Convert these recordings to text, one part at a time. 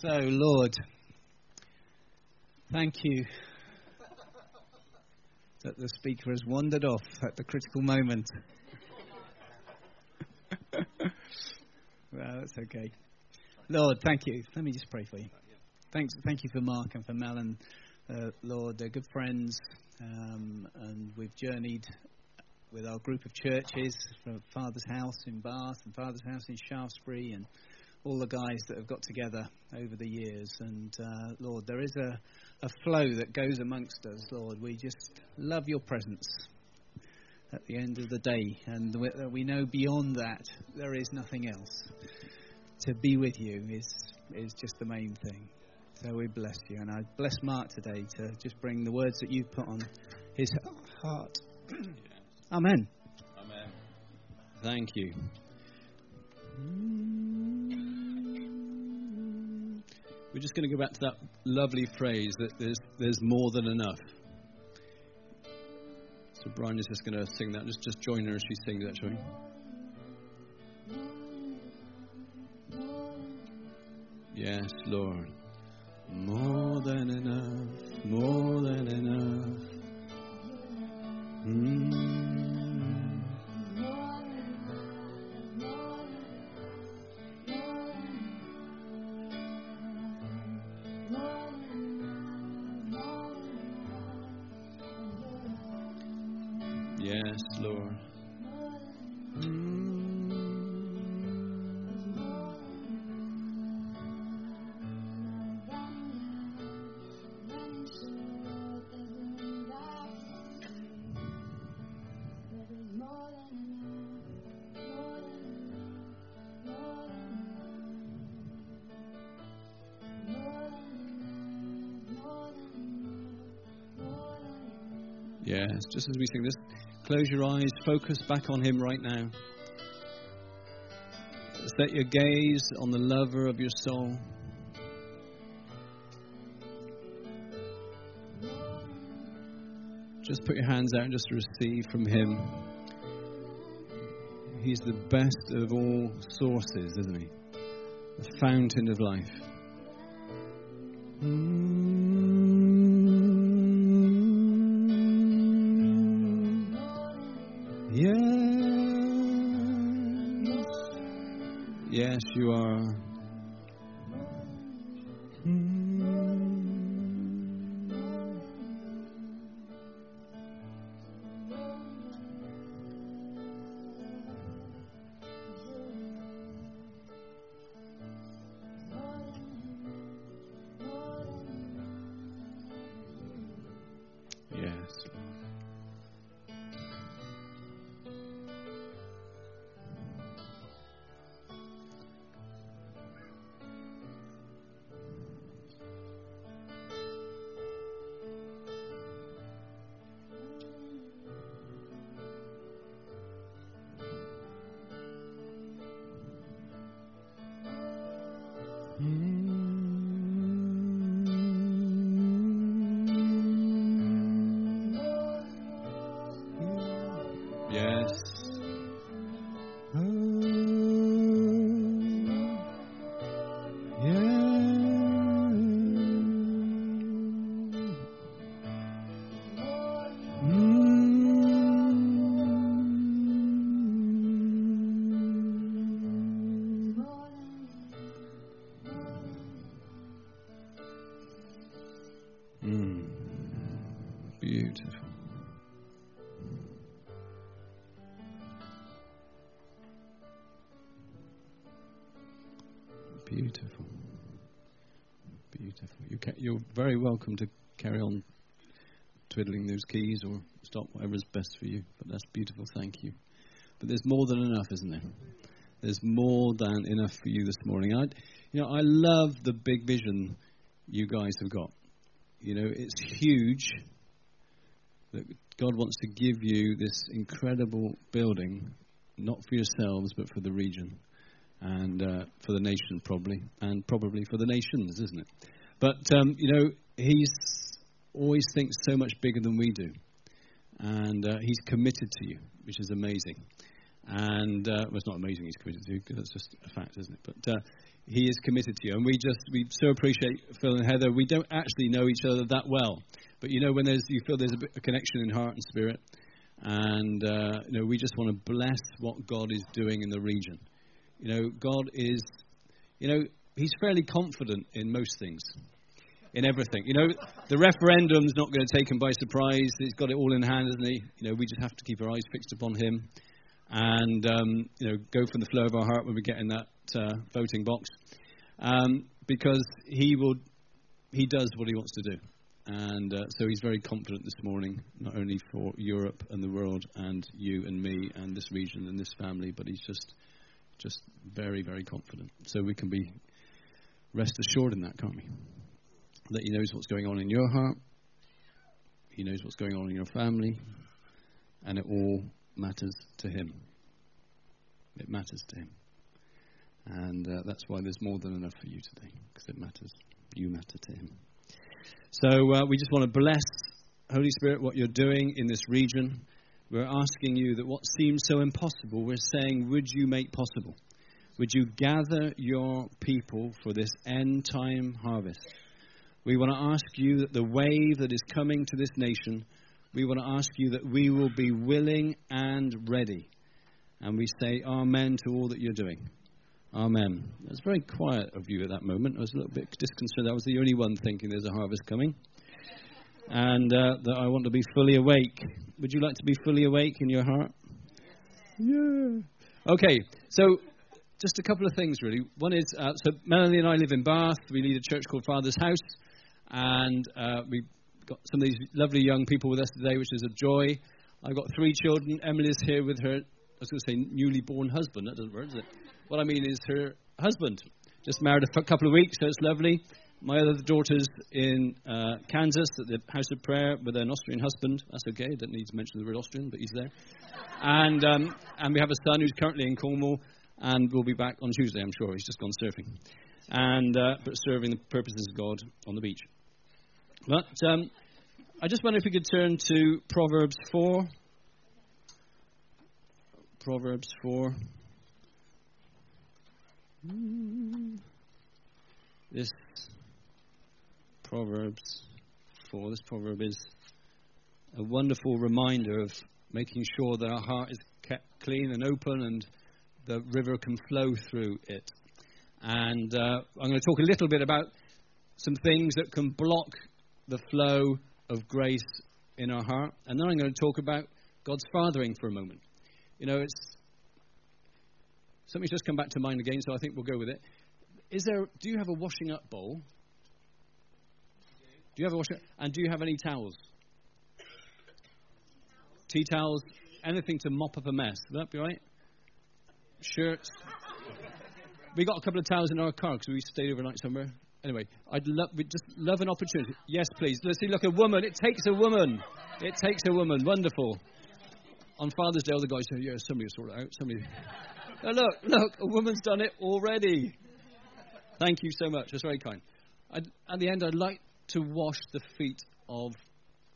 So, Lord, thank you that the speaker has wandered off at the critical moment. well, that's okay. Lord, thank you. Let me just pray for you. Thanks, thank you for Mark and for Mel and uh, Lord, they're good friends, um, and we've journeyed with our group of churches from Father's House in Bath and Father's House in Shaftesbury and all the guys that have got together over the years. And uh, Lord, there is a, a flow that goes amongst us, Lord. We just love your presence at the end of the day. And we know beyond that, there is nothing else. To be with you is, is just the main thing. So we bless you. And I bless Mark today to just bring the words that you've put on his heart. Amen. Amen. Thank you. We're just going to go back to that lovely phrase that there's, there's more than enough. So Brian is just going to sing that. Just, just join her as she sings that, shall we? Yes, Lord. More than enough, more than enough. Yes, just as we sing this, close your eyes, focus back on Him right now. Set your gaze on the lover of your soul. Just put your hands out and just receive from Him. He's the best of all sources, isn't He? The fountain of life. you're very welcome to carry on twiddling those keys or stop whatever's best for you. But that's beautiful. Thank you. But there's more than enough, isn't there? There's more than enough for you this morning. I, you know, I love the big vision you guys have got. You know, it's huge that God wants to give you this incredible building, not for yourselves, but for the region and uh, for the nation, probably, and probably for the nations, isn't it? But, um, you know, he's always thinks so much bigger than we do. And uh, he's committed to you, which is amazing. And, uh, well, it's not amazing he's committed to you, because that's just a fact, isn't it? But uh, he is committed to you. And we just, we so appreciate Phil and Heather. We don't actually know each other that well. But you know, when there's, you feel there's a, a connection in heart and spirit. And, uh, you know, we just want to bless what God is doing in the region. You know, God is, you know, He's fairly confident in most things, in everything. You know, the referendum's not going to take Him by surprise. He's got it all in hand, hasn't He? You know, we just have to keep our eyes fixed upon Him and, um, you know, go from the flow of our heart when we get in that uh, voting box. Um, because He will, He does what He wants to do. And uh, so he's very confident this morning, not only for Europe and the world and you and me and this region and this family, but he's just, just very, very confident. So we can be rest assured in that, can't we? That he knows what's going on in your heart, he knows what's going on in your family, and it all matters to him. It matters to him. And uh, that's why there's more than enough for you today, because it matters. You matter to him. So uh, we just want to bless, Holy Spirit, what you're doing in this region. We're asking you that what seems so impossible, we're saying, would you make possible? Would you gather your people for this end time harvest? We want to ask you that the wave that is coming to this nation, we want to ask you that we will be willing and ready. And we say amen to all that you're doing. Amen. It was very quiet of you at that moment. I was a little bit disconcerted. I was the only one thinking there's a harvest coming. And uh, that I want to be fully awake. Would you like to be fully awake in your heart? Yeah. Okay, so just a couple of things really. One is uh, so Melanie and I live in Bath. We lead a church called Father's House, and uh, we've got some of these lovely young people with us today, which is a joy. I've got three children. Emily's here with her, I was going to say, newly born husband. That doesn't work, does it? What I mean is her husband. Just married a couple of weeks, so it's lovely. My other daughter's in uh, Kansas at the House of Prayer with an Austrian husband. That's okay. Don't need to mention the word Austrian, but he's there. And um, and we have a son who's currently in Cornwall, and will be back on Tuesday. I'm sure he's just gone surfing, and uh, serving the purposes of God on the beach. But um, I just wonder if we could turn to Proverbs four. Proverbs four. This Proverbs 4, this proverb is a wonderful reminder of making sure that our heart is kept clean and open and the river can flow through it. And uh, I'm going to talk a little bit about some things that can block the flow of grace in our heart. And then I'm going to talk about God's fathering for a moment. You know, it's Something's just come back to mind again, so I think we'll go with it. Is there? Do you have a washing up bowl? Do you have a washing? And do you have any towels? Tea towels, anything to mop up a mess. Would that be right? Shirts. we got a couple of towels in our car because we stayed overnight somewhere. Anyway, I'd love, we just love an opportunity. Yes, please. Let's see. Look, a woman. It takes a woman. It takes a woman. Wonderful. On Father's Day, all the guys say, "Yeah, somebody sort it out." Somebody. Look, look, a woman's done it already. Thank you so much. That's very kind. I'd, at the end, I'd like to wash the feet of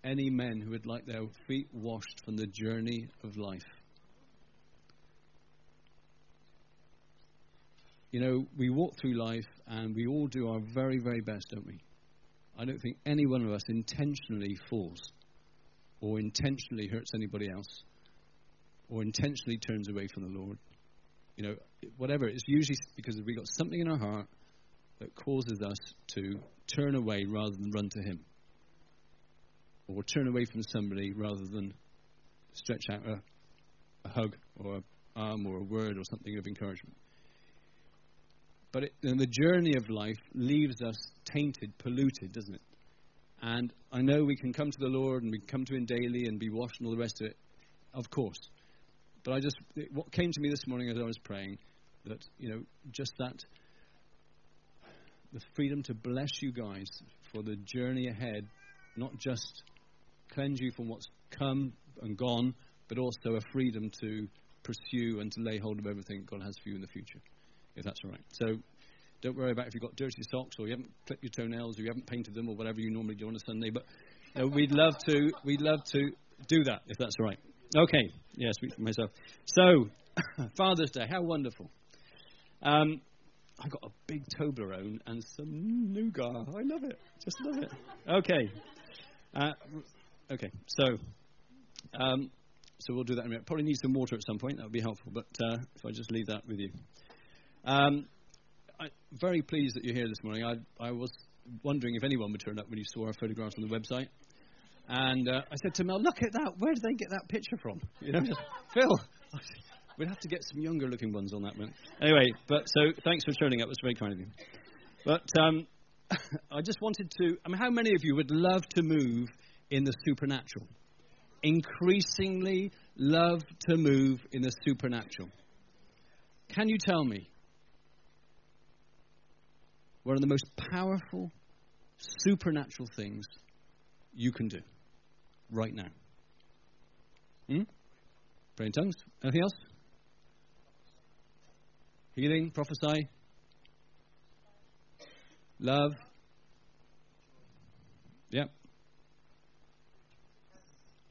any men who would like their feet washed from the journey of life. You know, we walk through life and we all do our very, very best, don't we? I don't think any one of us intentionally falls or intentionally hurts anybody else or intentionally turns away from the Lord you know, whatever. It's usually because we've got something in our heart that causes us to turn away rather than run to Him, or turn away from somebody rather than stretch out a, a hug or an arm or a word or something of encouragement. But it, the journey of life leaves us tainted, polluted, doesn't it? And I know we can come to the Lord and we can come to Him daily and be washed and all the rest of it, of course. But I just, what came to me this morning as I was praying, that, you know, just that, the freedom to bless you guys for the journey ahead, not just cleanse you from what's come and gone, but also a freedom to pursue and to lay hold of everything God has for you in the future, if that's all right. So don't worry about if you've got dirty socks or you haven't clipped your toenails or you haven't painted them or whatever you normally do on a Sunday. But know, we'd love to, we'd love to do that if that's all right. Okay, yeah, speak for myself. So, Father's Day, how wonderful. Um, I got a big Toblerone and some nougat. I love it. Just love it. Okay. Uh, okay. So, um, so we'll do that in a minute. Probably need some water at some point. That would be helpful. But uh, if I just leave that with you. Um, I'm very pleased that you're here this morning. I, I was wondering if anyone would turn up when you saw our photographs on the website. And uh, I said to Mel, "Look at that! Where did they get that picture from?" You know, Phil. We'd have to get some younger looking ones on that one. Anyway, but so thanks for turning up. That's very kind of you. But um, I just wanted to. I mean, how many of you would love to move in the supernatural? Increasingly love to move in the supernatural. Can you tell me one of the most powerful supernatural things you can do right now? Hmm? Pray in tongues. Anything else? Healing, prophesy, love. Yep.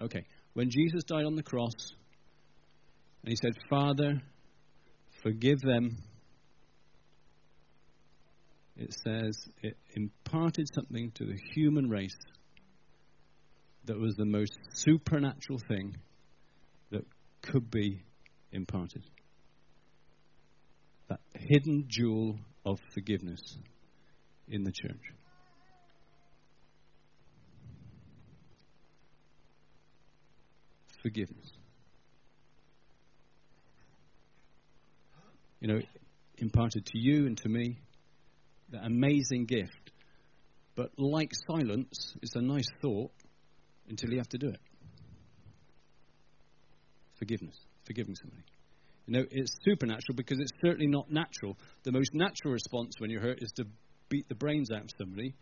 Okay. When Jesus died on the cross, and he said, Father, forgive them, it says it imparted something to the human race that was the most supernatural thing that could be imparted that hidden jewel of forgiveness in the church. Forgiveness. You know, imparted to you and to me, that amazing gift. But like silence, it's a nice thought until you have to do it. Forgiveness, forgiving somebody. You know, it's supernatural because it's certainly not natural. The most natural response when you're hurt is to beat the brains out of somebody,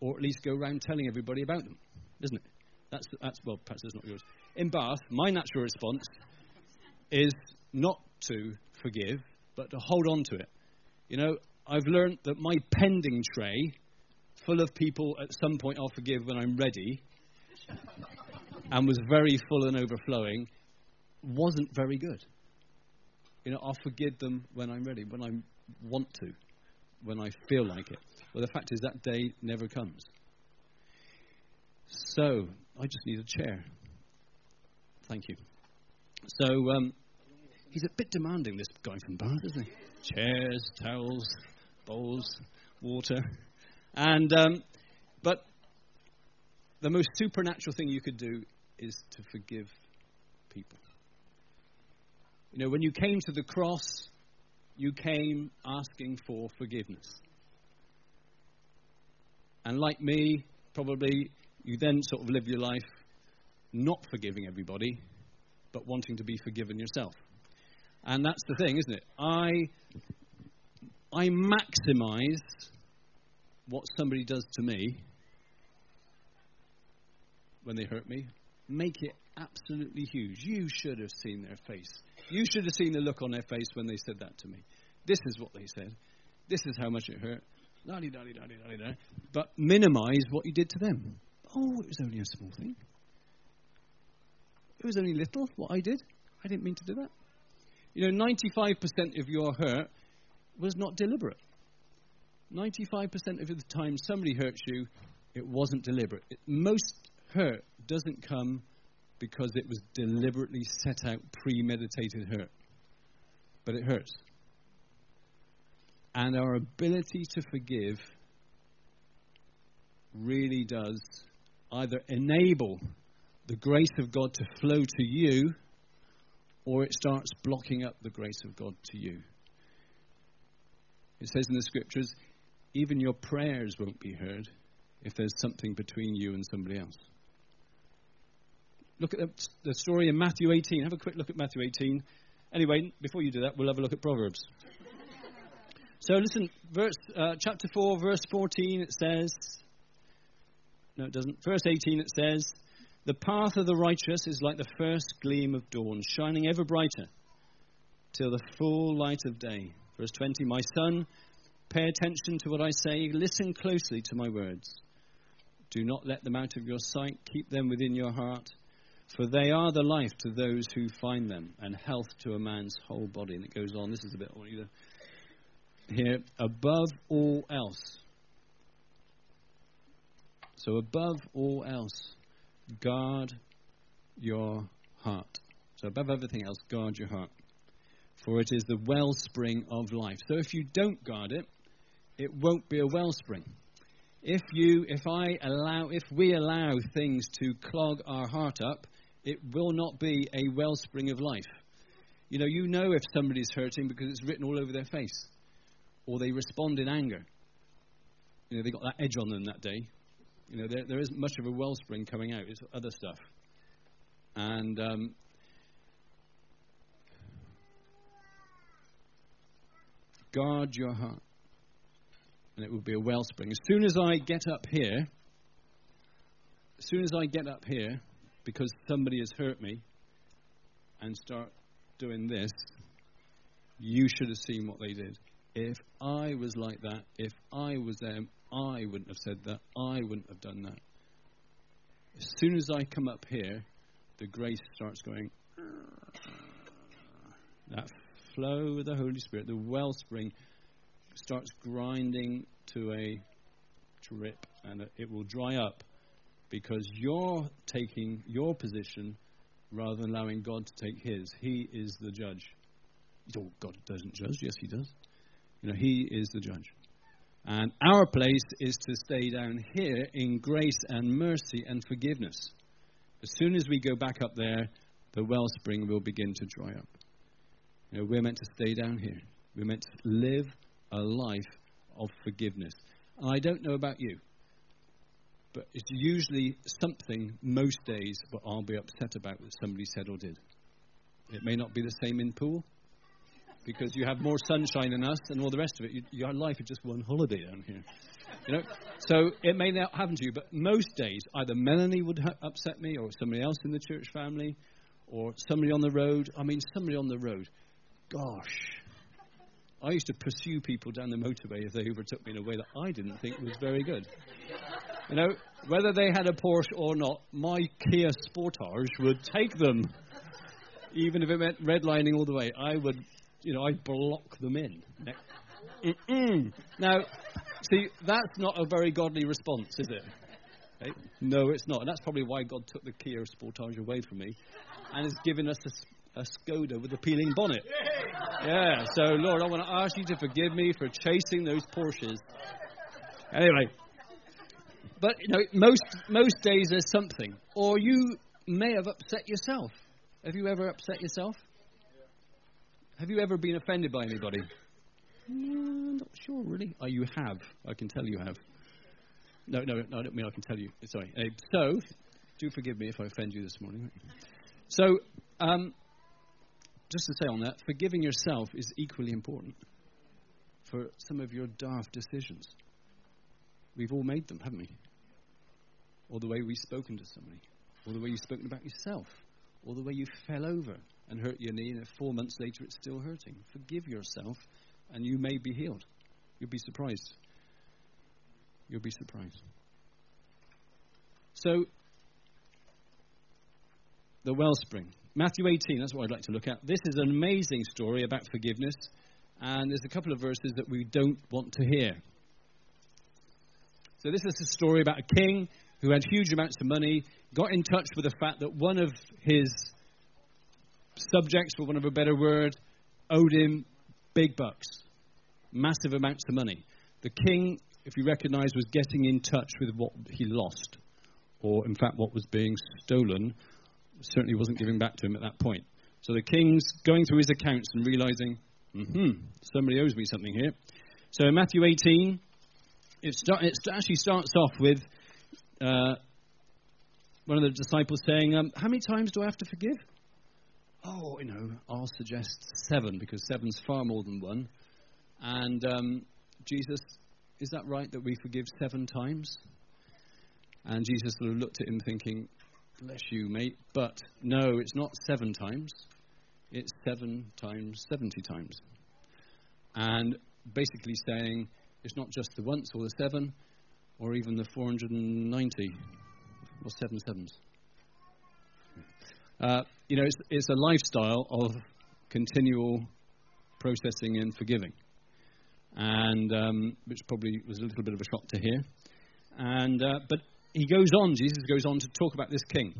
or at least go around telling everybody about them, isn't it? That's, that's well, perhaps that's not yours. In Bath, my natural response is not to forgive, but to hold on to it. You know, I've learned that my pending tray, full of people at some point I'll forgive when I'm ready, and was very full and overflowing, wasn't very good. You know, I'll forgive them when I'm ready, when I want to, when I feel like it. Well, the fact is that day never comes. So, I just need a chair. Thank you. So, um, he's a bit demanding, this guy from Bath, isn't he? Chairs, towels, bowls, water. And, um, but the most supernatural thing you could do is to forgive people. You know, when you came to the cross, you came asking for forgiveness. And like me, probably you then sort of live your life not forgiving everybody, but wanting to be forgiven yourself. And that's the thing, isn't it? I I maximize what somebody does to me when they hurt me, make it absolutely huge. You should have seen their face. You should have seen the look on their face when they said that to me. This is what they said. This is how much it hurt. But minimize what you did to them. Oh, it was only a small thing. It was only little what I did. I didn't mean to do that. You know, 95% of your hurt was not deliberate. 95% of the time somebody hurts you, it wasn't deliberate. It, most hurt doesn't come because it was deliberately set out, premeditated hurt. But it hurts. And our ability to forgive really does either enable the grace of God to flow to you, or it starts blocking up the grace of God to you. It says in the scriptures, even your prayers won't be heard if there's something between you and somebody else. Look at the, story in Matthew 18. Have a quick look at Matthew 18. Anyway, before you do that, we'll have a look at Proverbs. So listen, verse, uh, chapter 4, verse 14, it says, no, it doesn't. Verse 18, it says, The path of the righteous is like the first gleam of dawn, shining ever brighter till the full light of day. Verse 20, My son, pay attention to what I say, listen closely to my words. Do not let them out of your sight, keep them within your heart for they are the life to those who find them, and health to a man's whole body. And it goes on. This is a bit. here, above all else. So, above all else, guard your heart. So, above everything else, guard your heart. For it is the wellspring of life. So, if you don't guard it, it won't be a wellspring. If you, if I allow, if we allow things to clog our heart up, it will not be a wellspring of life. You know, you know if somebody's hurting because it's written all over their face, or they respond in anger. You know, they got that edge on them that day. You know, there, there isn't much of a wellspring coming out. It's other stuff. And um, guard your heart, and it will be a wellspring. As soon as I get up here, as soon as I get up here, because somebody has hurt me, and start doing this, you should have seen what they did. If I was like that, if I was them, I wouldn't have said that. I wouldn't have done that. As soon as I come up here, the grace starts going. That flow of the Holy Spirit, the wellspring, starts grinding to a drip, and it will dry up because you're taking your position rather than allowing God to take his. He is the judge. Oh, God doesn't judge. Yes, he does. You know, he is the judge. And our place is to stay down here in grace and mercy and forgiveness. As soon as we go back up there, the wellspring will begin to dry up. We're meant to stay down here. We're meant to live a life of forgiveness. And I don't know about you, but it's usually something most days that I'll be upset about that somebody said or did. It may not be the same in Poole because you have more sunshine than us and all the rest of it. You, your life is just one holiday down here. You know, so it may not happen to you, but most days either Melanie would ha- upset me, or somebody else in the church family, or somebody on the road. I mean, somebody on the road. Gosh, I used to pursue people down the motorway if they overtook me in a way that I didn't think was very good. You know, whether they had a Porsche or not, my Kia Sportage would take them. Even if it meant redlining all the way, I would, you know, I'd block them in. Mm-mm. Now, see, that's not a very godly response, is it? Okay? No, it's not. And that's probably why God took the Kia Sportage away from me and has given us a, a Skoda with a peeling bonnet. Yeah, so Lord, I want to ask you to forgive me for chasing those Porsches. Anyway, but you know, most most days there's something, or you may have upset yourself. Have you ever upset yourself? Have you ever been offended by anybody? Mm, not sure, really. Oh, you have. I can tell you have. No, no, no, I don't mean I can tell you. Sorry. Uh, so, do forgive me if I offend you this morning. So, um, just to say on that, forgiving yourself is equally important for some of your daft decisions. We've all made them, haven't we? Or the way we've spoken to somebody, or the way you've spoken about yourself, or the way you fell over and hurt your knee, and four months later it's still hurting. Forgive yourself, and you may be healed. You'll be surprised. You'll be surprised. So, the wellspring. Matthew 18, that's what I'd like to look at. This is an amazing story about forgiveness, and there's a couple of verses that we don't want to hear. So, this is a story about a king who had huge amounts of money, got in touch with the fact that one of his subjects, for want of a better word, owed him big bucks, massive amounts of money. The king, if you recognize, was getting in touch with what he lost, or in fact, what was being stolen, certainly wasn't giving back to him at that point. So the king's going through his accounts and realizing, hmm, somebody owes me something here. So in Matthew 18, it, start, it actually starts off with uh, one of the disciples saying, um, How many times do I have to forgive? Oh, you know, I'll suggest seven because seven's far more than one. And um, Jesus, is that right that we forgive seven times? And Jesus sort of looked at him thinking, Bless you, mate. But no, it's not seven times, it's seven times 70 times. And basically saying, it's not just the once or the seven, or even the 490 or seven sevens. Uh, you know, it's, it's a lifestyle of continual processing and forgiving. and um, which probably was a little bit of a shock to hear. And uh, but he goes on. Jesus goes on to talk about this king.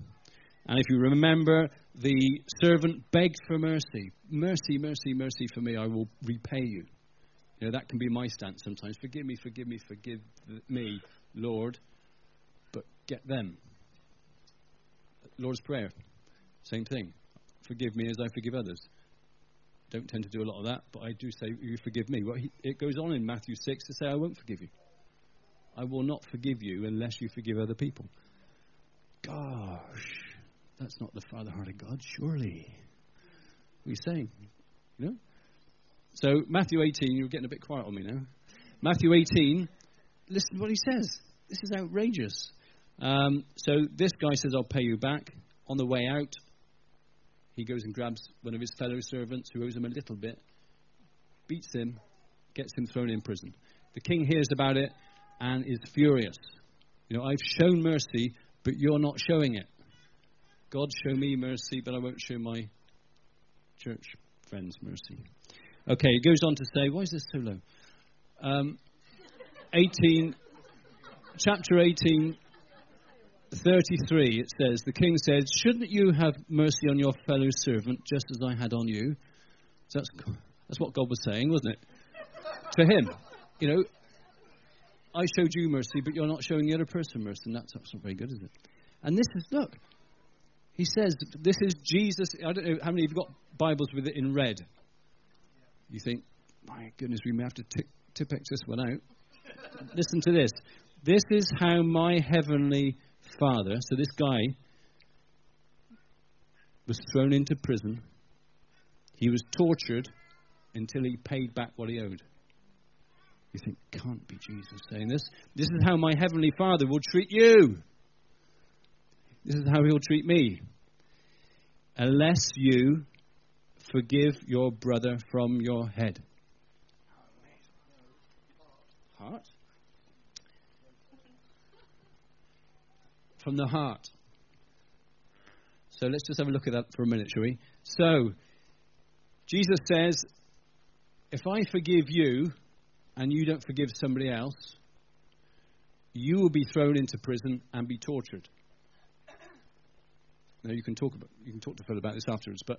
And if you remember, the servant begged for mercy. Mercy, mercy, mercy for me. I will repay you. You know, that can be my stance sometimes. Forgive me, forgive me, forgive me, Lord. But get them. Lord's Prayer, same thing. Forgive me as I forgive others. Don't tend to do a lot of that, but I do say, You forgive me. Well, he, it goes on in Matthew 6 to say, I won't forgive you. I will not forgive you unless you forgive other people. Gosh, that's not the Father heart of God, surely. What are you saying? You know? So, Matthew 18, you're getting a bit quiet on me now. Matthew 18, listen to what he says. This is outrageous. Um, so, this guy says, I'll pay you back. On the way out, he goes and grabs one of his fellow servants who owes him a little bit, beats him, gets him thrown in prison. The king hears about it and is furious. You know, I've shown mercy, but you're not showing it. God, show me mercy, but I won't show my church friends mercy. Okay, it goes on to say, why is this so low? Um, 18, chapter 18, 33, it says, The king said, Shouldn't you have mercy on your fellow servant just as I had on you? So that's, that's what God was saying, wasn't it? to him. You know, I showed you mercy, but you're not showing the other person mercy. And that's, not very good, is it? And this is, look, he says, this is Jesus. I don't know how many of you got Bibles with it in red. You think, my goodness, we may have to tip, Tipp-Ex this one out. Listen to this. This is how my heavenly Father, so this guy was thrown into prison. He was tortured until he paid back what he owed. You think, can't be Jesus saying this. This is how my heavenly Father will treat you. This is how he'll treat me. Unless you forgive your brother from your head. Heart? From the heart. So let's just have a look at that for a minute, shall we? So, Jesus says, if I forgive you, and you don't forgive somebody else, you will be thrown into prison and be tortured. Now you can talk about you can talk to Phil about this afterwards, but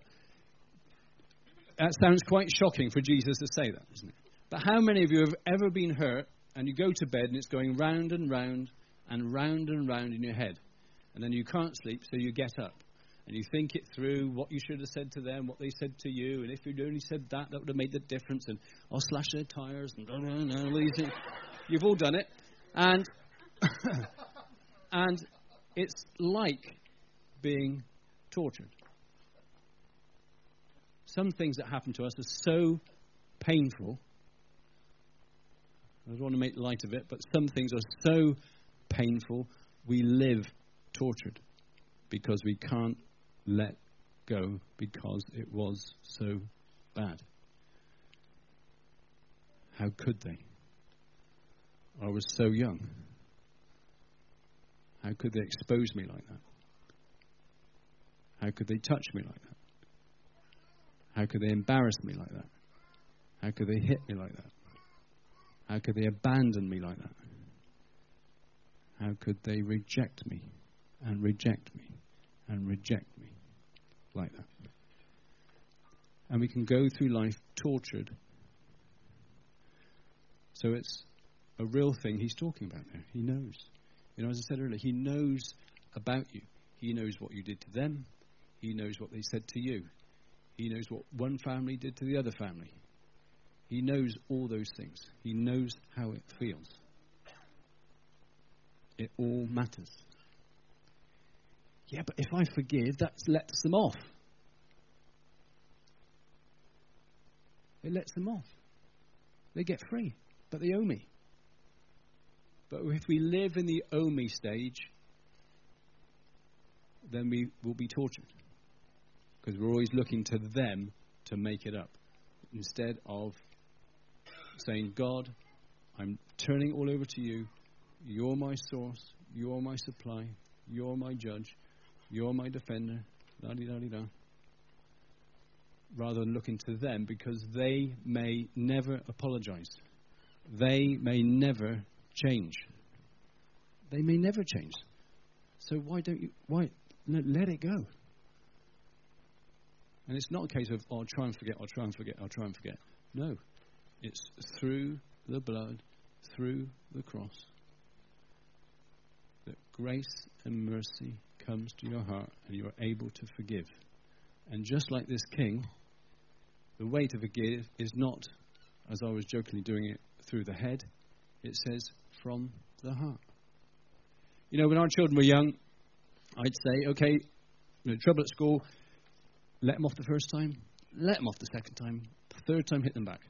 that sounds quite shocking for Jesus to say that, isn't it? But how many of you have ever been hurt and you go to bed and it's going round and round and round and round in your head, and then you can't sleep, so you get up and you think it through what you should have said to them, what they said to you, and if you'd only said that, that would have made the difference. And I'll slash their tires and all these things. You've all done it, and and it's like being tortured. Some things that happen to us are so painful. I don't want to make light of it, but some things are so painful we live tortured because we can't let go because it was so bad. How could they? I was so young. How could they expose me like that? How could they touch me like that? How could they embarrass me like that? How could they hit me like that? How could they abandon me like that? How could they reject me and reject me and reject me? Like that. And we can go through life tortured. So it's a real thing he's talking about there. He knows. You know, as I said earlier, he knows about you. He knows what you did to them. He knows what they said to you. He knows what one family did to the other family. He knows all those things. He knows how it feels. It all matters. Yeah, but if I forgive, that lets them off. It lets them off. They get free, but they owe me. But if we live in the owe me stage, then we will be tortured. Because we're always looking to them to make it up. Instead of saying, God, I'm turning all over to you. You're my source. You're my supply. You're my judge. You're my defender. Da di da di da. Rather than looking to them because they may never apologize. they may never change. They may never change. So why don't you, why, let it go. And it's not a case of, oh, I'll try and forget, I'll try and forget, I'll try and forget. No. It's through the blood, through the cross, that grace and mercy comes to your heart and you are able to forgive. And just like this king, the way to forgive is not, as I was jokingly doing it, through the head. It says from the heart. You know, when our children were young, I'd say, okay, you know, trouble at school, let them off the first time, let them off the second time, the third time, hit them back.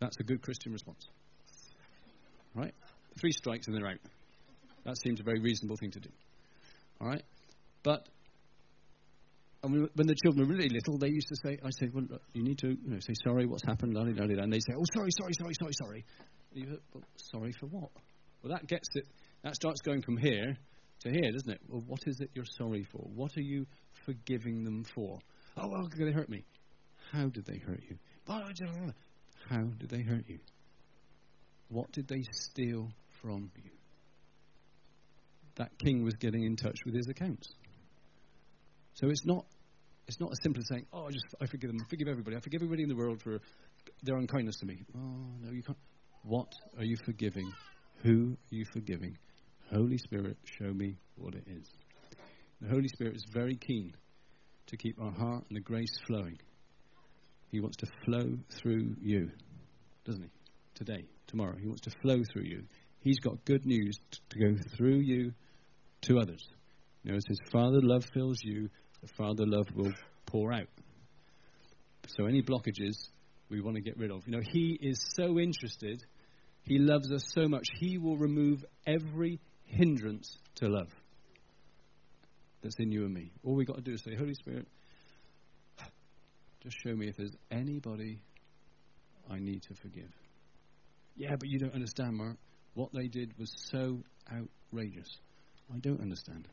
That's a good Christian response. Right? Three strikes and they're out. That seems a very reasonable thing to do. All right? But and when the children were really little, they used to say, I said, well, you need to you know, say sorry, what's happened, la, la, la, and they say, oh, sorry, sorry, sorry, sorry, sorry. And you go, well, sorry for what? Well, that gets it, that starts going from here to here, doesn't it? Well, what is it you're sorry for? What are you forgiving them for? Oh, oh well, they hurt me. How did they hurt you? How did they hurt you? What did they steal from you? That king was getting in touch with his accounts. So it's not, it's not as simple as saying, oh, I just I forgive them, I forgive everybody, I forgive everybody in the world for their unkindness to me. Oh no, you can't. What are you forgiving? Who are you forgiving? Holy Spirit, show me what it is. The Holy Spirit is very keen to keep our heart and the grace flowing. He wants to flow through you, doesn't he? Today, tomorrow. He wants to flow through you. He's got good news to go through you to others. You know, as his Father love fills you, the Father love will pour out. So any blockages we want to get rid of. You know, He is so interested. He loves us so much. He will remove every hindrance to love that's in you and me. All we've got to do is say, Holy Spirit, just show me if there's anybody I need to forgive. Yeah, but you don't understand, Mark. What they did was so outrageous. I don't understand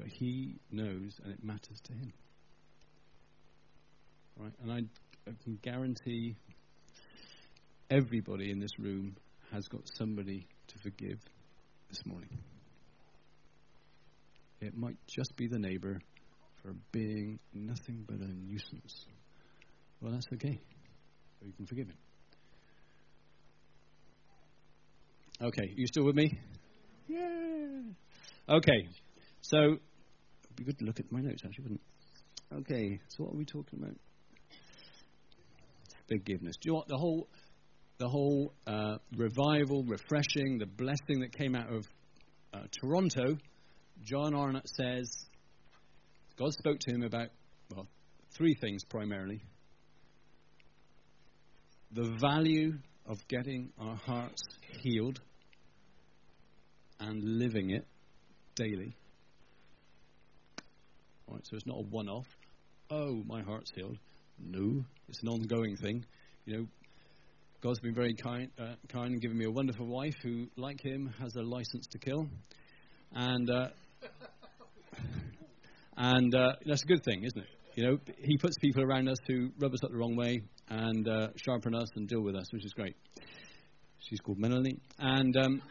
but he knows and it matters to him. Right? And I, I can guarantee everybody in this room has got somebody to forgive this morning. It might just be the neighbor for being nothing but a nuisance. Well, that's okay. You can forgive him. Okay, you still with me? Yeah. Okay, so be good to look at my notes, actually, wouldn't it? Okay, so what are we talking about? Forgiveness. Do you what? The whole, the whole uh, revival, refreshing, the blessing that came out of uh, Toronto, John Arnott says God spoke to him about, well, three things primarily. The value of getting our hearts healed and living it daily. Right, so it's not a one-off. Oh, my heart's healed. No, it's an ongoing thing. You know, God's been very kind, uh, kind and given me a wonderful wife who, like him, has a license to kill, and uh, and uh, that's a good thing, isn't it? You know, he puts people around us who rub us up the wrong way and uh, sharpen us and deal with us, which is great. She's called Melanie, and um,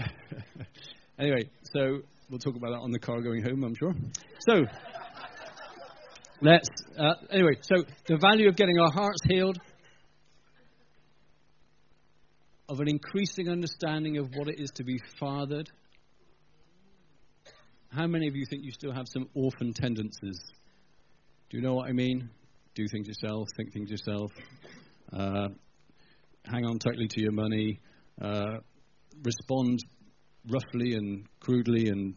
anyway, so we'll talk about that on the car going home, I'm sure. So. Let's, uh, anyway, so the value of getting our hearts healed, of an increasing understanding of what it is to be fathered. How many of you think you still have some orphan tendencies? Do you know what I mean? Do things yourself, think things yourself, uh, hang on tightly to your money, uh, respond roughly and crudely, and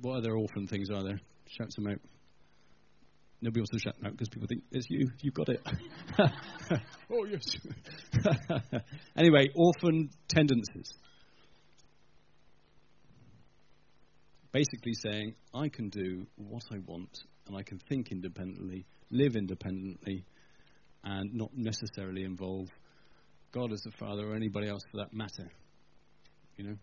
what other orphan things are there? Shout some out. Nobody wants to shout out because people think it's you. You've got it. oh yes. anyway, orphan tendencies. Basically saying I can do what I want and I can think independently, live independently, and not necessarily involve God as the Father or anybody else for that matter. You know.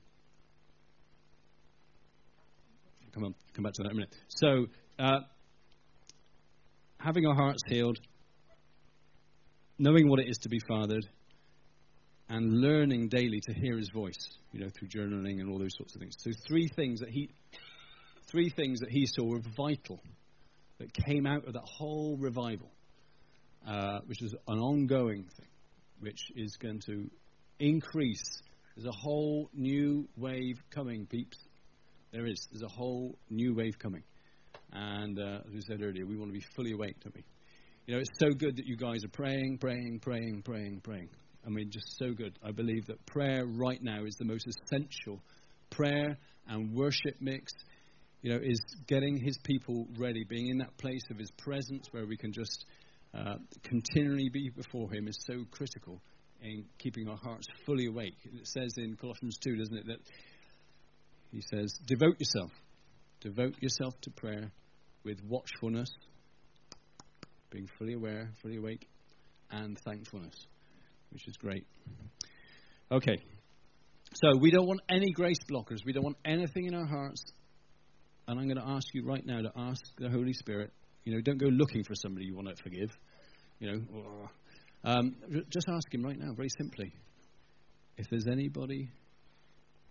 Come on, come back to that in a minute. So. Uh, having our hearts healed, knowing what it is to be fathered, and learning daily to hear his voice, you know, through journaling and all those sorts of things. So three things that he three things that he saw were vital that came out of that whole revival, uh, which was an ongoing thing, which is going to increase. There's a whole new wave coming, peeps. There is. There's a whole new wave coming. And uh, as we said earlier, we want to be fully awake, don't we? You know, it's so good that you guys are praying, praying, praying, praying, praying. I mean, just so good. I believe that prayer right now is the most essential. Prayer and worship mix, you know, is getting his people ready, being in that place of his presence where we can just uh, continually be before him is so critical in keeping our hearts fully awake. It says in Colossians 2, doesn't it, that he says, devote yourself. Devote yourself to prayer with watchfulness, being fully aware, fully awake, and thankfulness which is great. Okay. So we don't want any grace blockers. We don't want anything in our hearts. And I'm going to ask you right now to ask the Holy Spirit. You know, don't go looking for somebody you want to forgive. You know, um, just ask Him right now, very simply, if there's anybody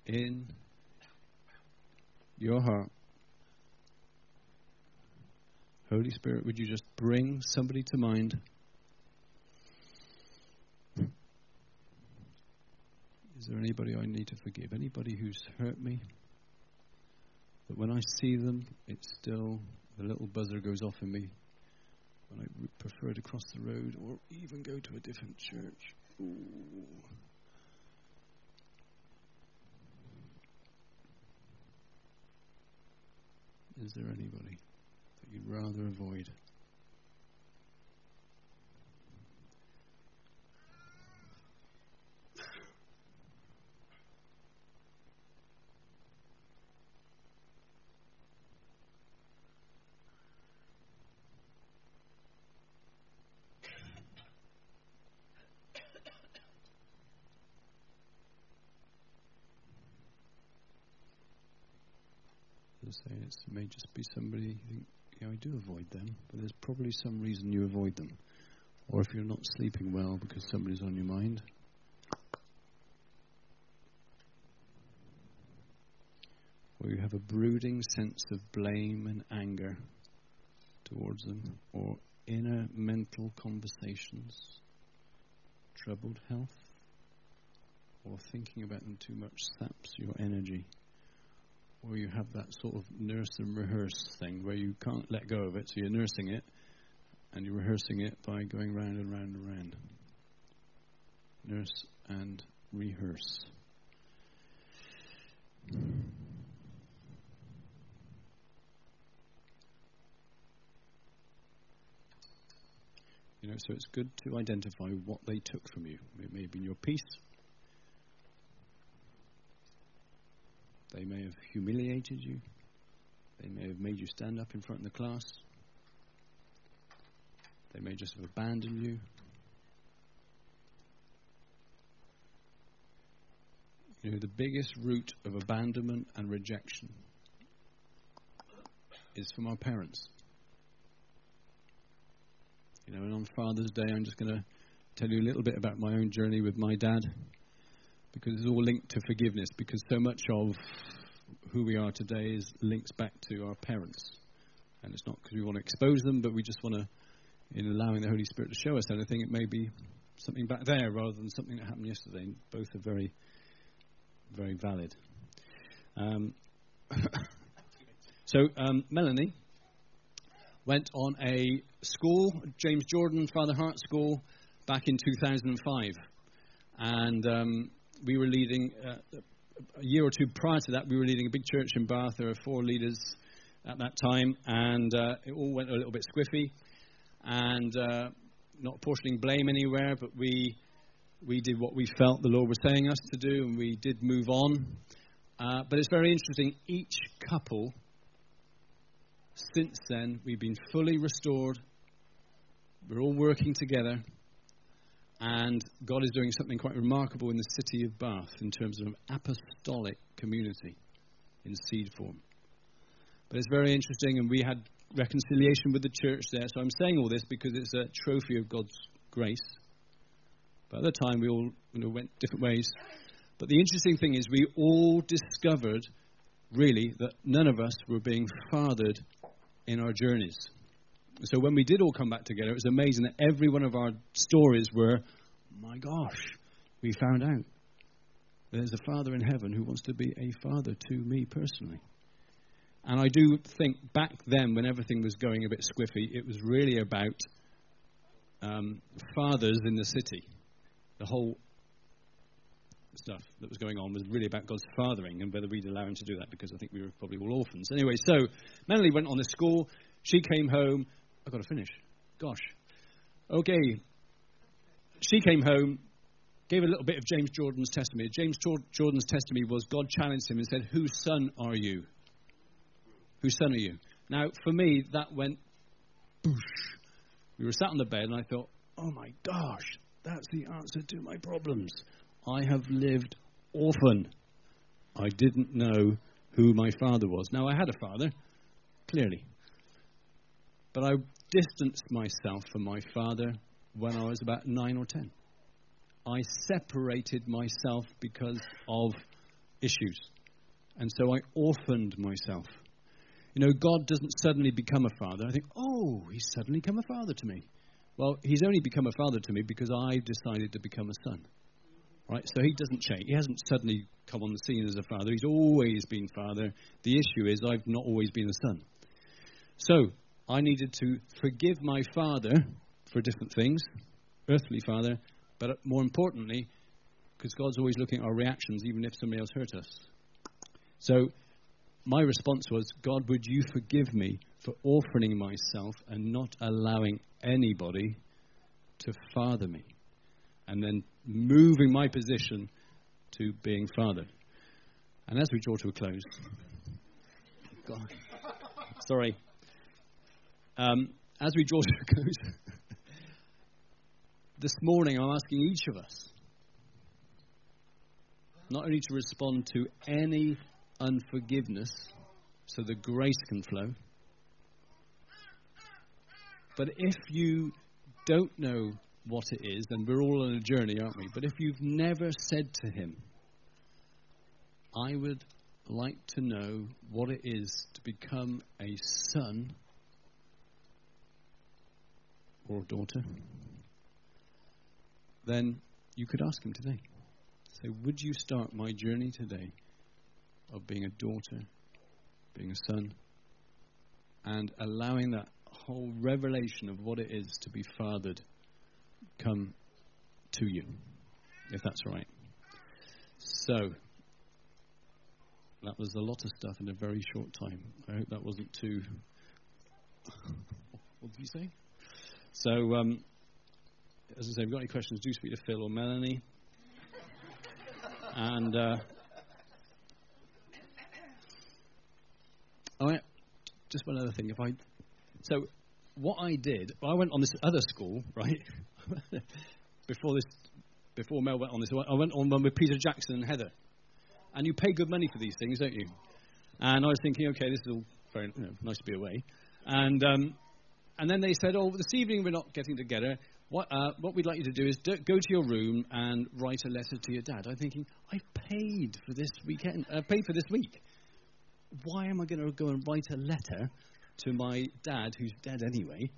in your heart. Holy Spirit, would you just bring somebody to mind? Is there anybody I need to forgive? Anybody who's hurt me? But when I see them, it's still, the little buzzer goes off in me. When I prefer to cross the road or even go to a different church. Ooh. Is there anybody that you'd rather avoid? Say it may just be somebody you think, yeah, I do avoid them, but there's probably some reason you avoid them. Or if you're not sleeping well because somebody's on your mind. Or you have a brooding sense of blame and anger towards them. Or inner mental conversations, troubled health, or thinking about them too much saps your energy or you have that sort of nurse and rehearse thing where you can't let go of it, so you're nursing it and you're rehearsing it by going round and round and round. Nurse and rehearse. You know, so it's good to identify what they took from you. It may have been your peace, They may have humiliated you. They may have made you stand up in front of the class. They may just have abandoned you. You know, the biggest root of abandonment and rejection is from our parents. You know, and on Father's Day, I'm just going to tell you a little bit about my own journey with my dad because it's all linked to forgiveness, because so much of who we are today is links back to our parents. And it's not because we want to expose them, but we just want to, in allowing the Holy Spirit to show us anything, it may be something back there rather than something that happened yesterday. Both are very, very valid. Um, so, um, Melanie went on a school, James Jordan Father Heart School, back in 2005. And um, we were leading, uh, a year or two prior to that, we were leading a big church in Bath. There were four leaders at that time, and uh, it all went a little bit squiffy. And uh, not portioning blame anywhere, but we we did what we felt the Lord was saying us to do, and we did move on. Uh, but it's very interesting. Each couple, since then, we've been fully restored. We're all working together. And God is doing something quite remarkable in the city of Bath in terms of an apostolic community in seed form. But it's very interesting, and we had reconciliation with the church there. So I'm saying all this because it's a trophy of God's grace. But at the time, we all you know, went different ways. But the interesting thing is, we all discovered, really, that none of us were being fathered in our journeys. So when we did all come back together, it was amazing that every one of our stories were, my gosh, we found out there's a Father in heaven who wants to be a father to me personally. And I do think back then, when everything was going a bit squiffy, it was really about um, fathers in the city. The whole stuff that was going on was really about God's fathering and whether we'd allow him to do that because I think we were probably all orphans. Anyway, so Melanie went on to school. She came home. I've got to finish. Gosh. Okay. She came home, gave a little bit of James Jordan's testimony. James Jordan's testimony was God challenged him and said, Whose son are you? Whose son are you? Now, for me, that went boosh. We were sat on the bed, and I thought, oh my gosh, that's the answer to my problems. I have lived orphan. I didn't know who my father was. Now, I had a father, clearly. But I distanced myself from my father when I was about nine or ten. I separated myself because of issues. And so I orphaned myself. You know, God doesn't suddenly become a father. I think, oh, he's suddenly become a father to me. Well, he's only become a father to me because I decided to become a son. Right? So he doesn't change. He hasn't suddenly come on the scene as a father. He's always been father. The issue is I've not always been a son. So I needed to forgive my father for different things, earthly father, but more importantly, because God's always looking at our reactions, even if somebody else hurt us. So my response was, God, would you forgive me for orphaning myself and not allowing anybody to father me? And then moving my position to being fathered. And as we draw to a close, God, sorry. Um, as we draw to a close, this morning I'm asking each of us not only to respond to any unforgiveness so the grace can flow. But if you don't know what it is, then we're all on a journey, aren't we? But if you've never said to him, I would like to know what it is to become a son or a daughter, then you could ask him today. Say, would you start my journey today of being a daughter, being a son, and allowing that whole revelation of what it is to be fathered come to you, if that's right. So, that was a lot of stuff in a very short time. I hope that wasn't too. what did you say? So, um, as I say, if you've got any questions, do speak to Phil or Melanie. and uh, I just one other thing. If I so, what I did, I went on this other school, right? before this, before Mel went on this, I went on one with Peter Jackson and Heather, and you pay good money for these things, don't you? And I was thinking, okay, this is all very you know, nice to be away, and um, and then they said, oh, this evening we're not getting together. What, uh, what we'd like you to do is go to your room and write a letter to your dad. I'm thinking, I paid for this weekend, uh, paid for this week why am I going to go and write a letter to my dad, who's dead anyway?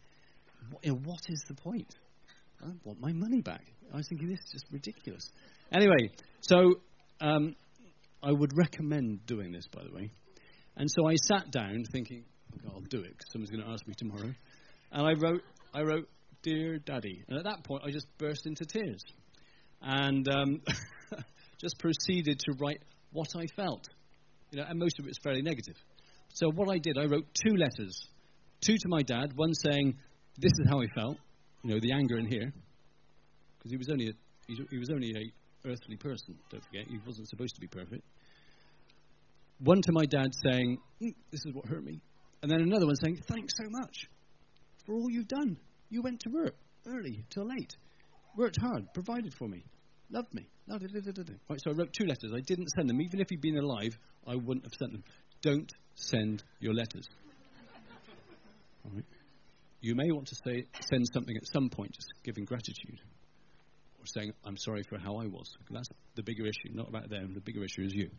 What, what is the point? I want my money back. I was thinking, this is just ridiculous. Anyway, so um, I would recommend doing this, by the way. And so I sat down thinking, okay, I'll do it because someone's going to ask me tomorrow. And I wrote, I wrote, Dear Daddy. And at that point, I just burst into tears and um, just proceeded to write what I felt. You know, and most of it's fairly negative. So what I did, I wrote two letters, two to my dad, one saying, "This is how I felt," you know, the anger in here, because he was only a, he was only a earthly person. Don't forget, he wasn't supposed to be perfect. One to my dad saying, mm, "This is what hurt me," and then another one saying, "Thanks so much for all you've done. You went to work early till late, worked hard, provided for me, loved me." Right, so I wrote two letters. I didn't send them, even if he'd been alive. I wouldn't have sent them. Don't send your letters. Right. You may want to say, send something at some point, just giving gratitude. Or saying, I'm sorry for how I was. That's the bigger issue, not about them. The bigger issue is you.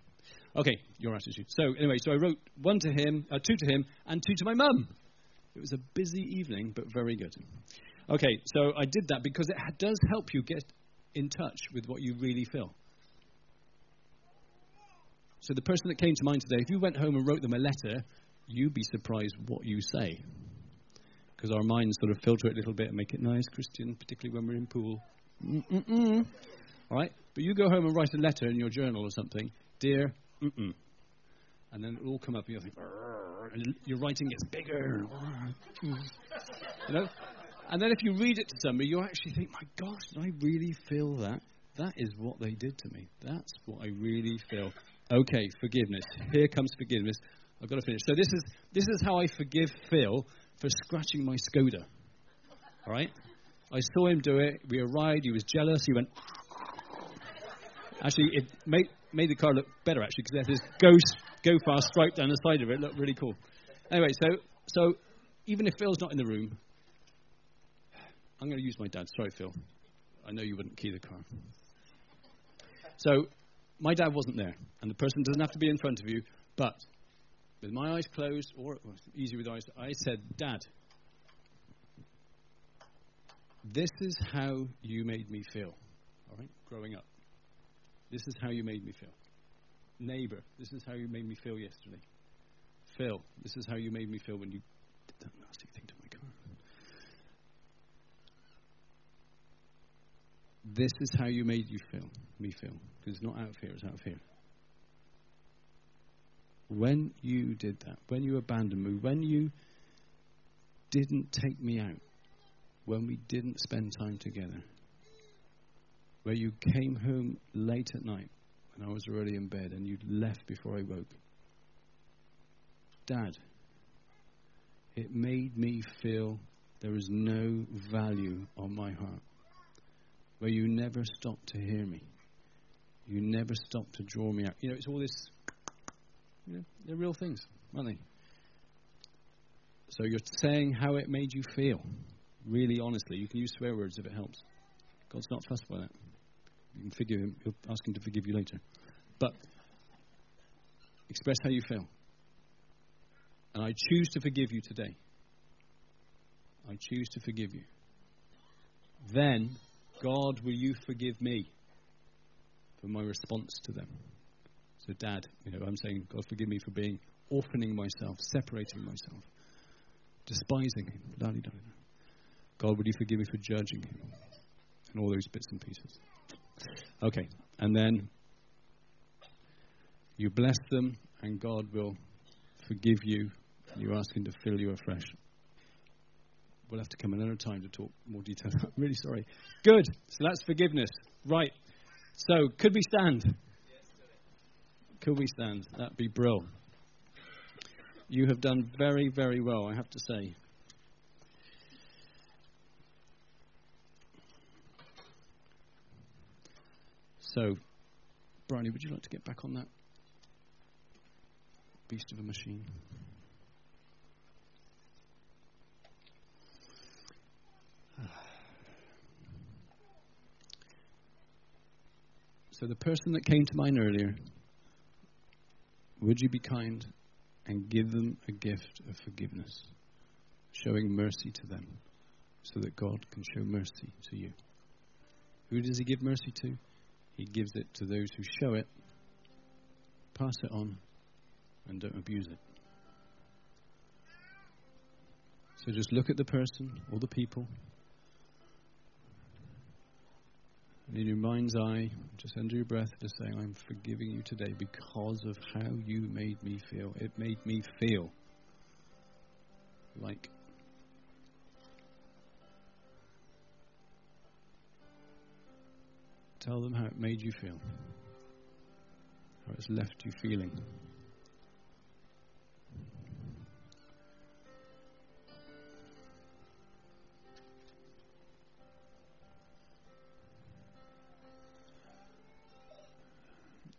Okay, your attitude. So, anyway, so I wrote one to him, uh, two to him, and two to my mum. It was a busy evening, but very good. Okay, so I did that because it does help you get in touch with what you really feel. So, the person that came to mind today, if you went home and wrote them a letter, you'd be surprised what you say. Because our minds sort of filter it a little bit and make it nice, Christian, particularly when we're in Poole. Mm-mm-mm. All right? But you go home and write a letter in your journal or something, dear, mm-mm. And then it'll all come up and you'll think, and your writing gets bigger. you know? And then if you read it to somebody, you actually think, my gosh, did I really feel that? That is what they did to me. That's what I really feel. Okay, forgiveness. Here comes forgiveness. I've got to finish. So this is this is how I forgive Phil for scratching my Skoda. All right? I saw him do it. We arrived. He was jealous. He went. Actually, it made made the car look better actually because there's this ghost go fast stripe down the side of it. Looked really cool. Anyway, so so even if Phil's not in the room, I'm going to use my dad. Sorry, Phil. I know you wouldn't key the car. So my dad wasn't there, and the person doesn't have to be in front of you, but with my eyes closed, or easy with eyes, I said, Dad, this is how you made me feel, all right, growing up. This is how you made me feel. Neighbor, this is how you made me feel yesterday. Phil, this is how you made me feel when you did that nasty thing to my car. This is how you made you feel, me feel. Because it's not out of fear, it's out of fear. When you did that, when you abandoned me, when you didn't take me out, when we didn't spend time together, where you came home late at night when I was already in bed and you'd left before I woke. Dad, it made me feel there is no value on my heart. Where you never stopped to hear me. You never stopped to draw me out. You know, it's all this you know, they're real things, aren't they? So you're saying how it made you feel, really honestly. You can use swear words if it helps. God's not fussed by that. You can forgive him. He'll ask him to forgive you later. But express how you feel. And I choose to forgive you today. I choose to forgive you. Then, God, will you forgive me for my response to them? So, Dad, you know, I'm saying, God, forgive me for being orphaning myself, separating myself, despising Him. God, would you forgive me for judging Him? And all those bits and pieces. Okay, and then you bless them, and God will forgive you. You ask Him to fill you afresh. We'll have to come another time to talk more detail. I'm really sorry. Good. So that's forgiveness. Right. So, could we stand? Could we stand? That'd be brill. You have done very, very well, I have to say. So, Bryony, would you like to get back on that beast of a machine? So, the person that came to mind earlier would you be kind and give them a gift of forgiveness, showing mercy to them so that God can show mercy to you? Who does He give mercy to? He gives it to those who show it, pass it on, and don't abuse it. So just look at the person or the people And in your mind's eye, just under your breath, just saying, I'm forgiving you today because of how you made me feel. It made me feel like Tell them how it made you feel, how it's left you feeling.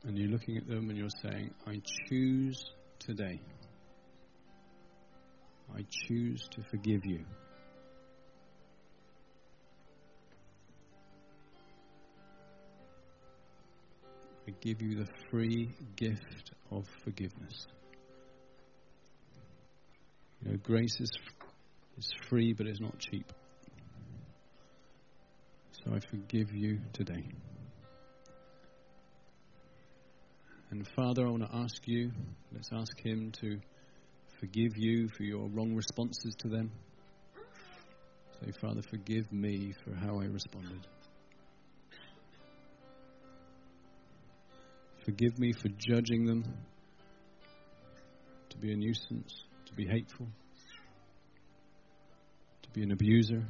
and you're looking at them and you're saying, I choose today. I choose to forgive you. Give you the free gift of forgiveness. You know, grace is, is free, but it's not cheap. So I forgive you today. And Father, I want to ask you, let's ask Him to forgive you for your wrong responses to them. Say, Father, forgive me for how I responded. Forgive me for judging them to be a nuisance, to be hateful, to be an abuser.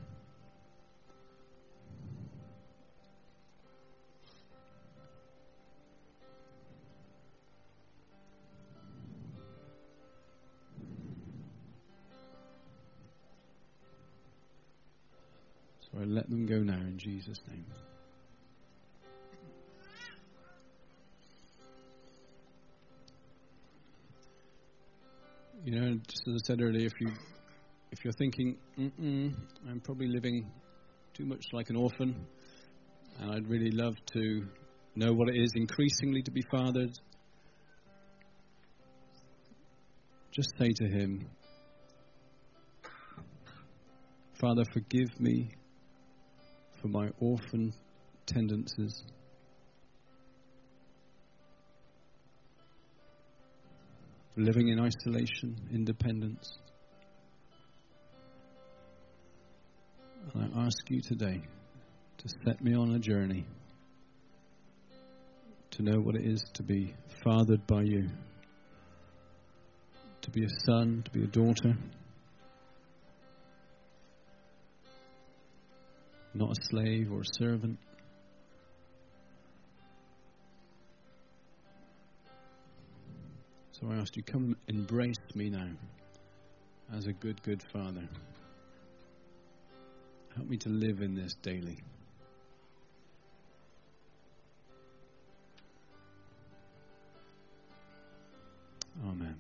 So I let them go now in Jesus' name. You know, just as I said earlier, if you if you're thinking, I'm probably living too much like an orphan, and I'd really love to know what it is increasingly to be fathered, just say to him, Father, forgive me for my orphan tendencies. Living in isolation, independence. And I ask you today to set me on a journey to know what it is to be fathered by you, to be a son, to be a daughter. not a slave or a servant. So I ask you, come embrace me now as a good, good Father. Help me to live in this daily. Amen.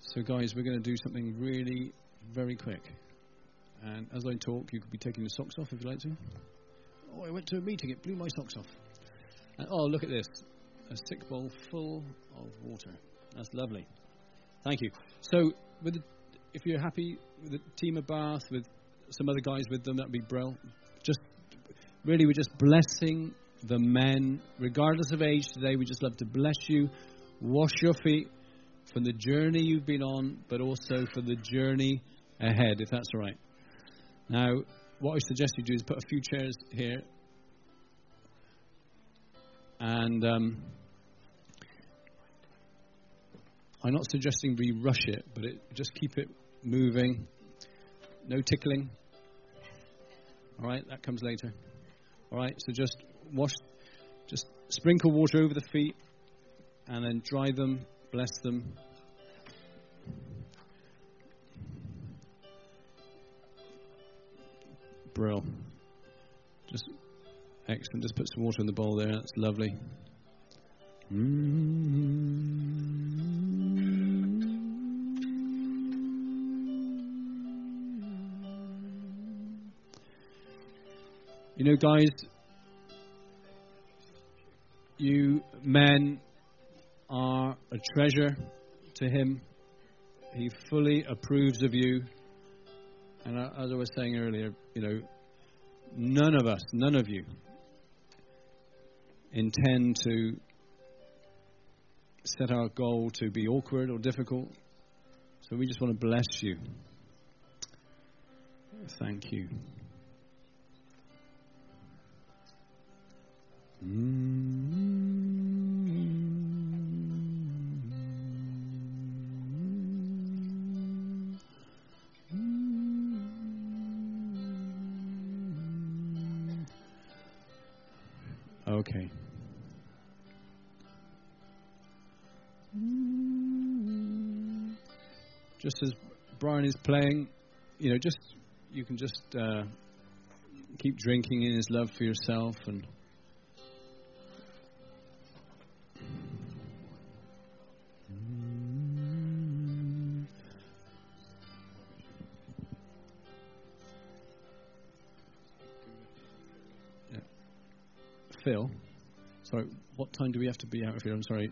So, guys, we're going to do something really very quick. And as I talk, you could be taking your socks off if you like to. Oh, I went to a meeting, it blew my socks off. And, oh, look at this a sick bowl full of water. That's lovely. Thank you. So, the, if you're happy with the team of Bath, with some other guys with them, that'd be brilliant. Just really, we're just blessing the men, regardless of age today. We just love to bless you, wash your feet from the journey you've been on, but also for the journey ahead, if that's all right. Now, what I suggest you do is put a few chairs here. And um, I'm not suggesting we rush it, but it, just keep it moving. No tickling. All right, that comes later. All right, so just wash, just sprinkle water over the feet and then dry them, bless them. Brill. Just excellent. Just put some water in the bowl there. That's lovely. Mm-hmm. You know, guys, you men are a treasure to Him. He fully approves of you. And uh, as I was saying earlier, you know, none of us, none of you, intend to set our goal to be awkward or difficult. So we just want to bless you. Thank you. Okay. Just as Brian is playing, you know, just you can just uh, keep drinking in his love for yourself and. Sorry, what time do we have to be out of here? I'm sorry.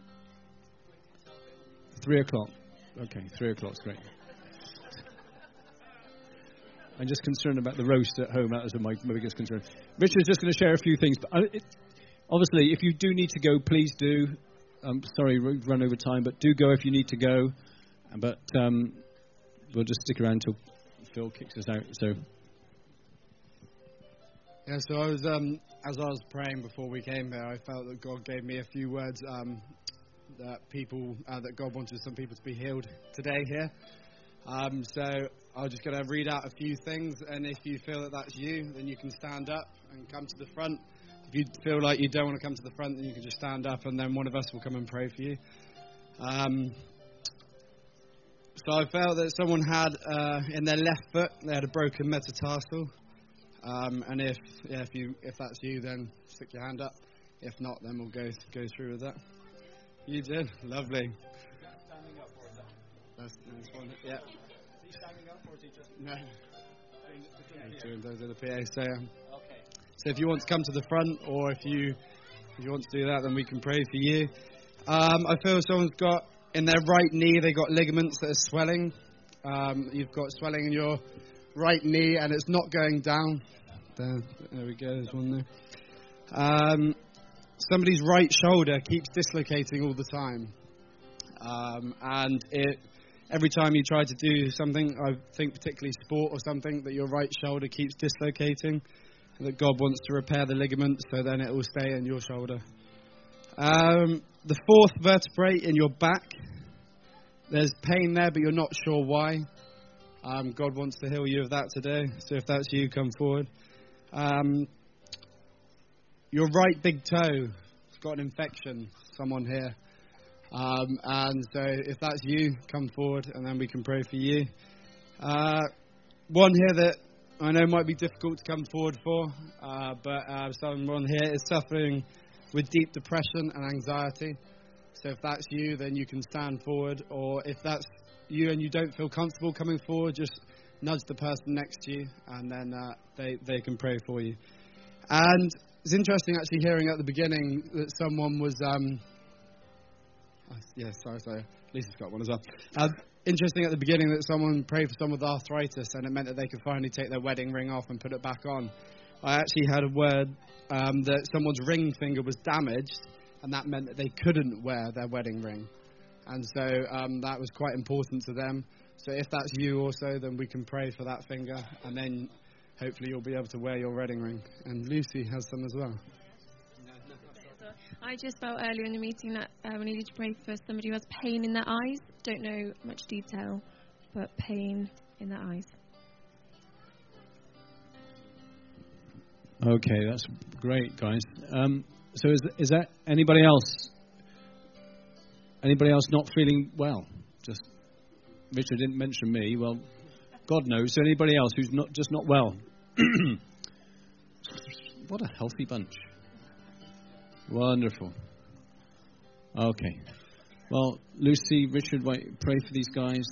Three o'clock. Okay, three o'clock's great. I'm just concerned about the roast at home. That is my, my biggest concern. Richard's just going to share a few things. But I, it, obviously, if you do need to go, please do. I'm sorry, we've run over time, but do go if you need to go. But um, we'll just stick around until Phil kicks us out. So. Yeah, so I was, um, as I was praying before we came here, I felt that God gave me a few words um, that people, uh, that God wanted some people to be healed today here. Um, so I'm just going to read out a few things, and if you feel that that's you, then you can stand up and come to the front. If you feel like you don't want to come to the front, then you can just stand up, and then one of us will come and pray for you. Um, so I felt that someone had uh, in their left foot they had a broken metatarsal. Um, and if yeah, if you if that's you, then stick your hand up. If not, then we'll go go through with that. You did, lovely. Standing up or is that? That's, that's one. Yeah. Is he standing up or is he just No. doing those are the PA. So, um, Okay. so if you want to come to the front, or if you if you want to do that, then we can pray for you. Um, I feel someone's got in their right knee. They got ligaments that are swelling. Um, you've got swelling in your right knee, and it's not going down. There, there we go. There's one there. Um, somebody's right shoulder keeps dislocating all the time, um, and it every time you try to do something, I think particularly sport or something, that your right shoulder keeps dislocating, that God wants to repair the ligament so then it will stay in your shoulder. Um, the fourth vertebrae in your back, there's pain there, but you're not sure why. Um, God wants to heal you of that today, so if that's you, come forward. Um, your right big toe has got an infection, someone here. Um, and so if that's you, come forward and then we can pray for you. Uh, one here that I know might be difficult to come forward for, uh, but uh, someone here is suffering with deep depression and anxiety. So if that's you, then you can stand forward. Or if that's you and you don't feel comfortable coming forward, just nudge the person next to you and then uh, they, they can pray for you. And it's interesting actually hearing at the beginning that someone was. Um, oh, yeah, sorry, sorry. Lisa's got one as well. Um, interesting at the beginning that someone prayed for someone with arthritis and it meant that they could finally take their wedding ring off and put it back on. I actually had a word um, that someone's ring finger was damaged and that meant that they couldn't wear their wedding ring. And so um, that was quite important to them. So if that's you also, then we can pray for that finger and then hopefully you'll be able to wear your wedding ring. And Lucy has some as well. I just felt earlier in the meeting that uh, we needed to pray for somebody who has pain in their eyes. Don't know much detail, but pain in their eyes. Okay, that's great, guys. Um, so is is that anybody else? Anybody else not feeling well? Just Richard didn't mention me. Well, God knows. So anybody else who's not just not well? what a healthy bunch. Wonderful. Okay. Well, Lucy, Richard, wait, pray for these guys.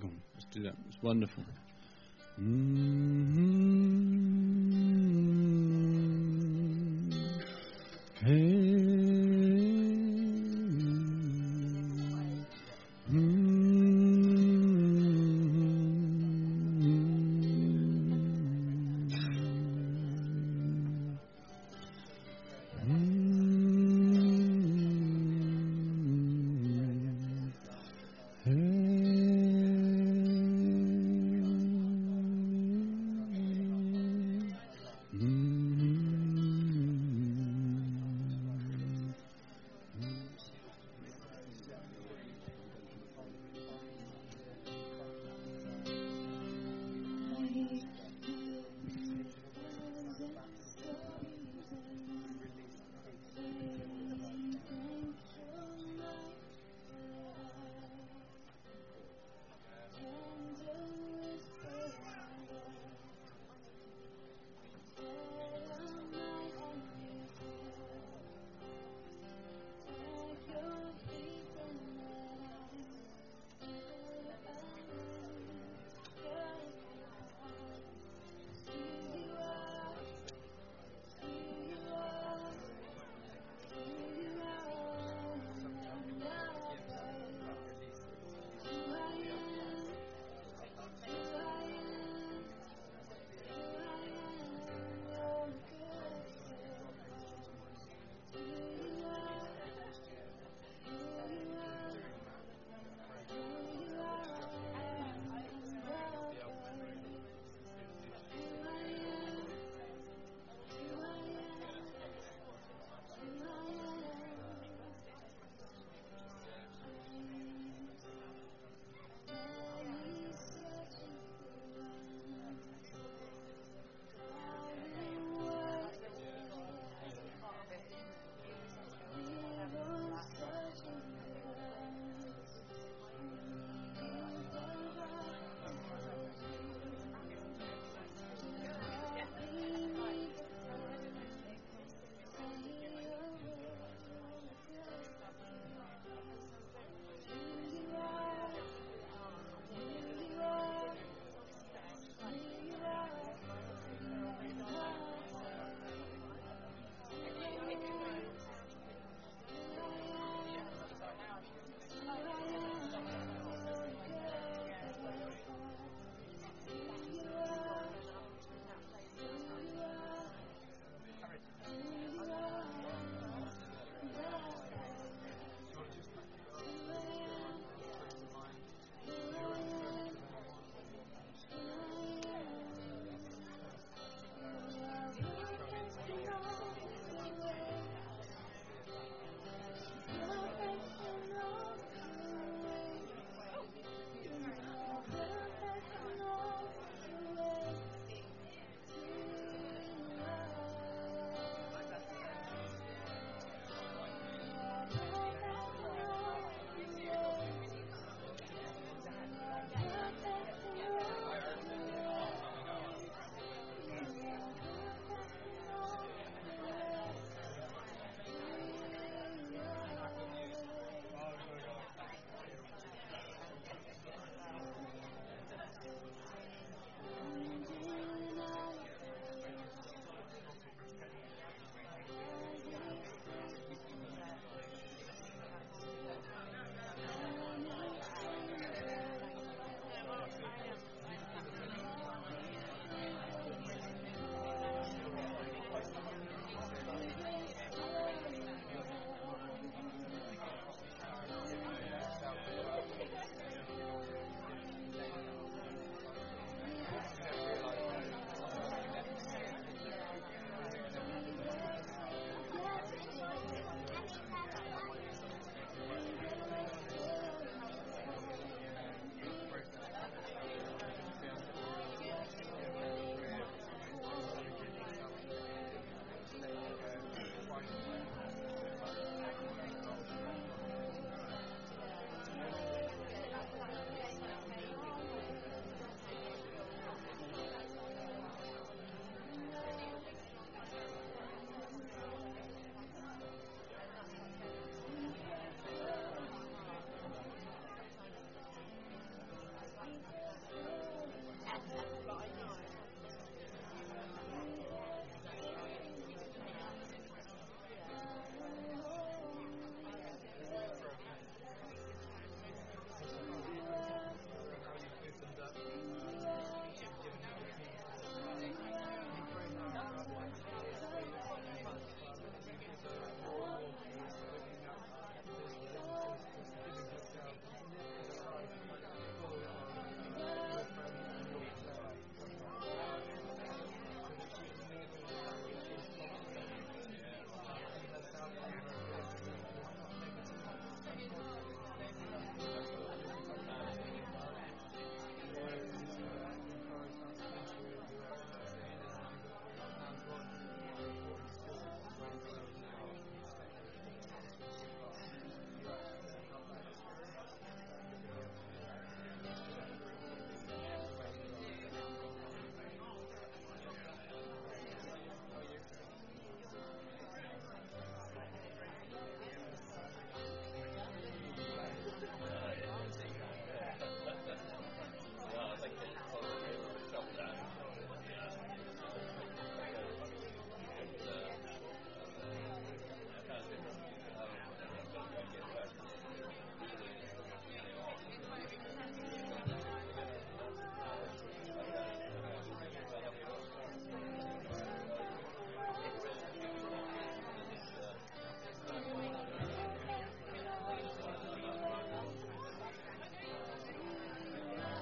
On, let's do that. It's wonderful. Mm-hmm. Hey.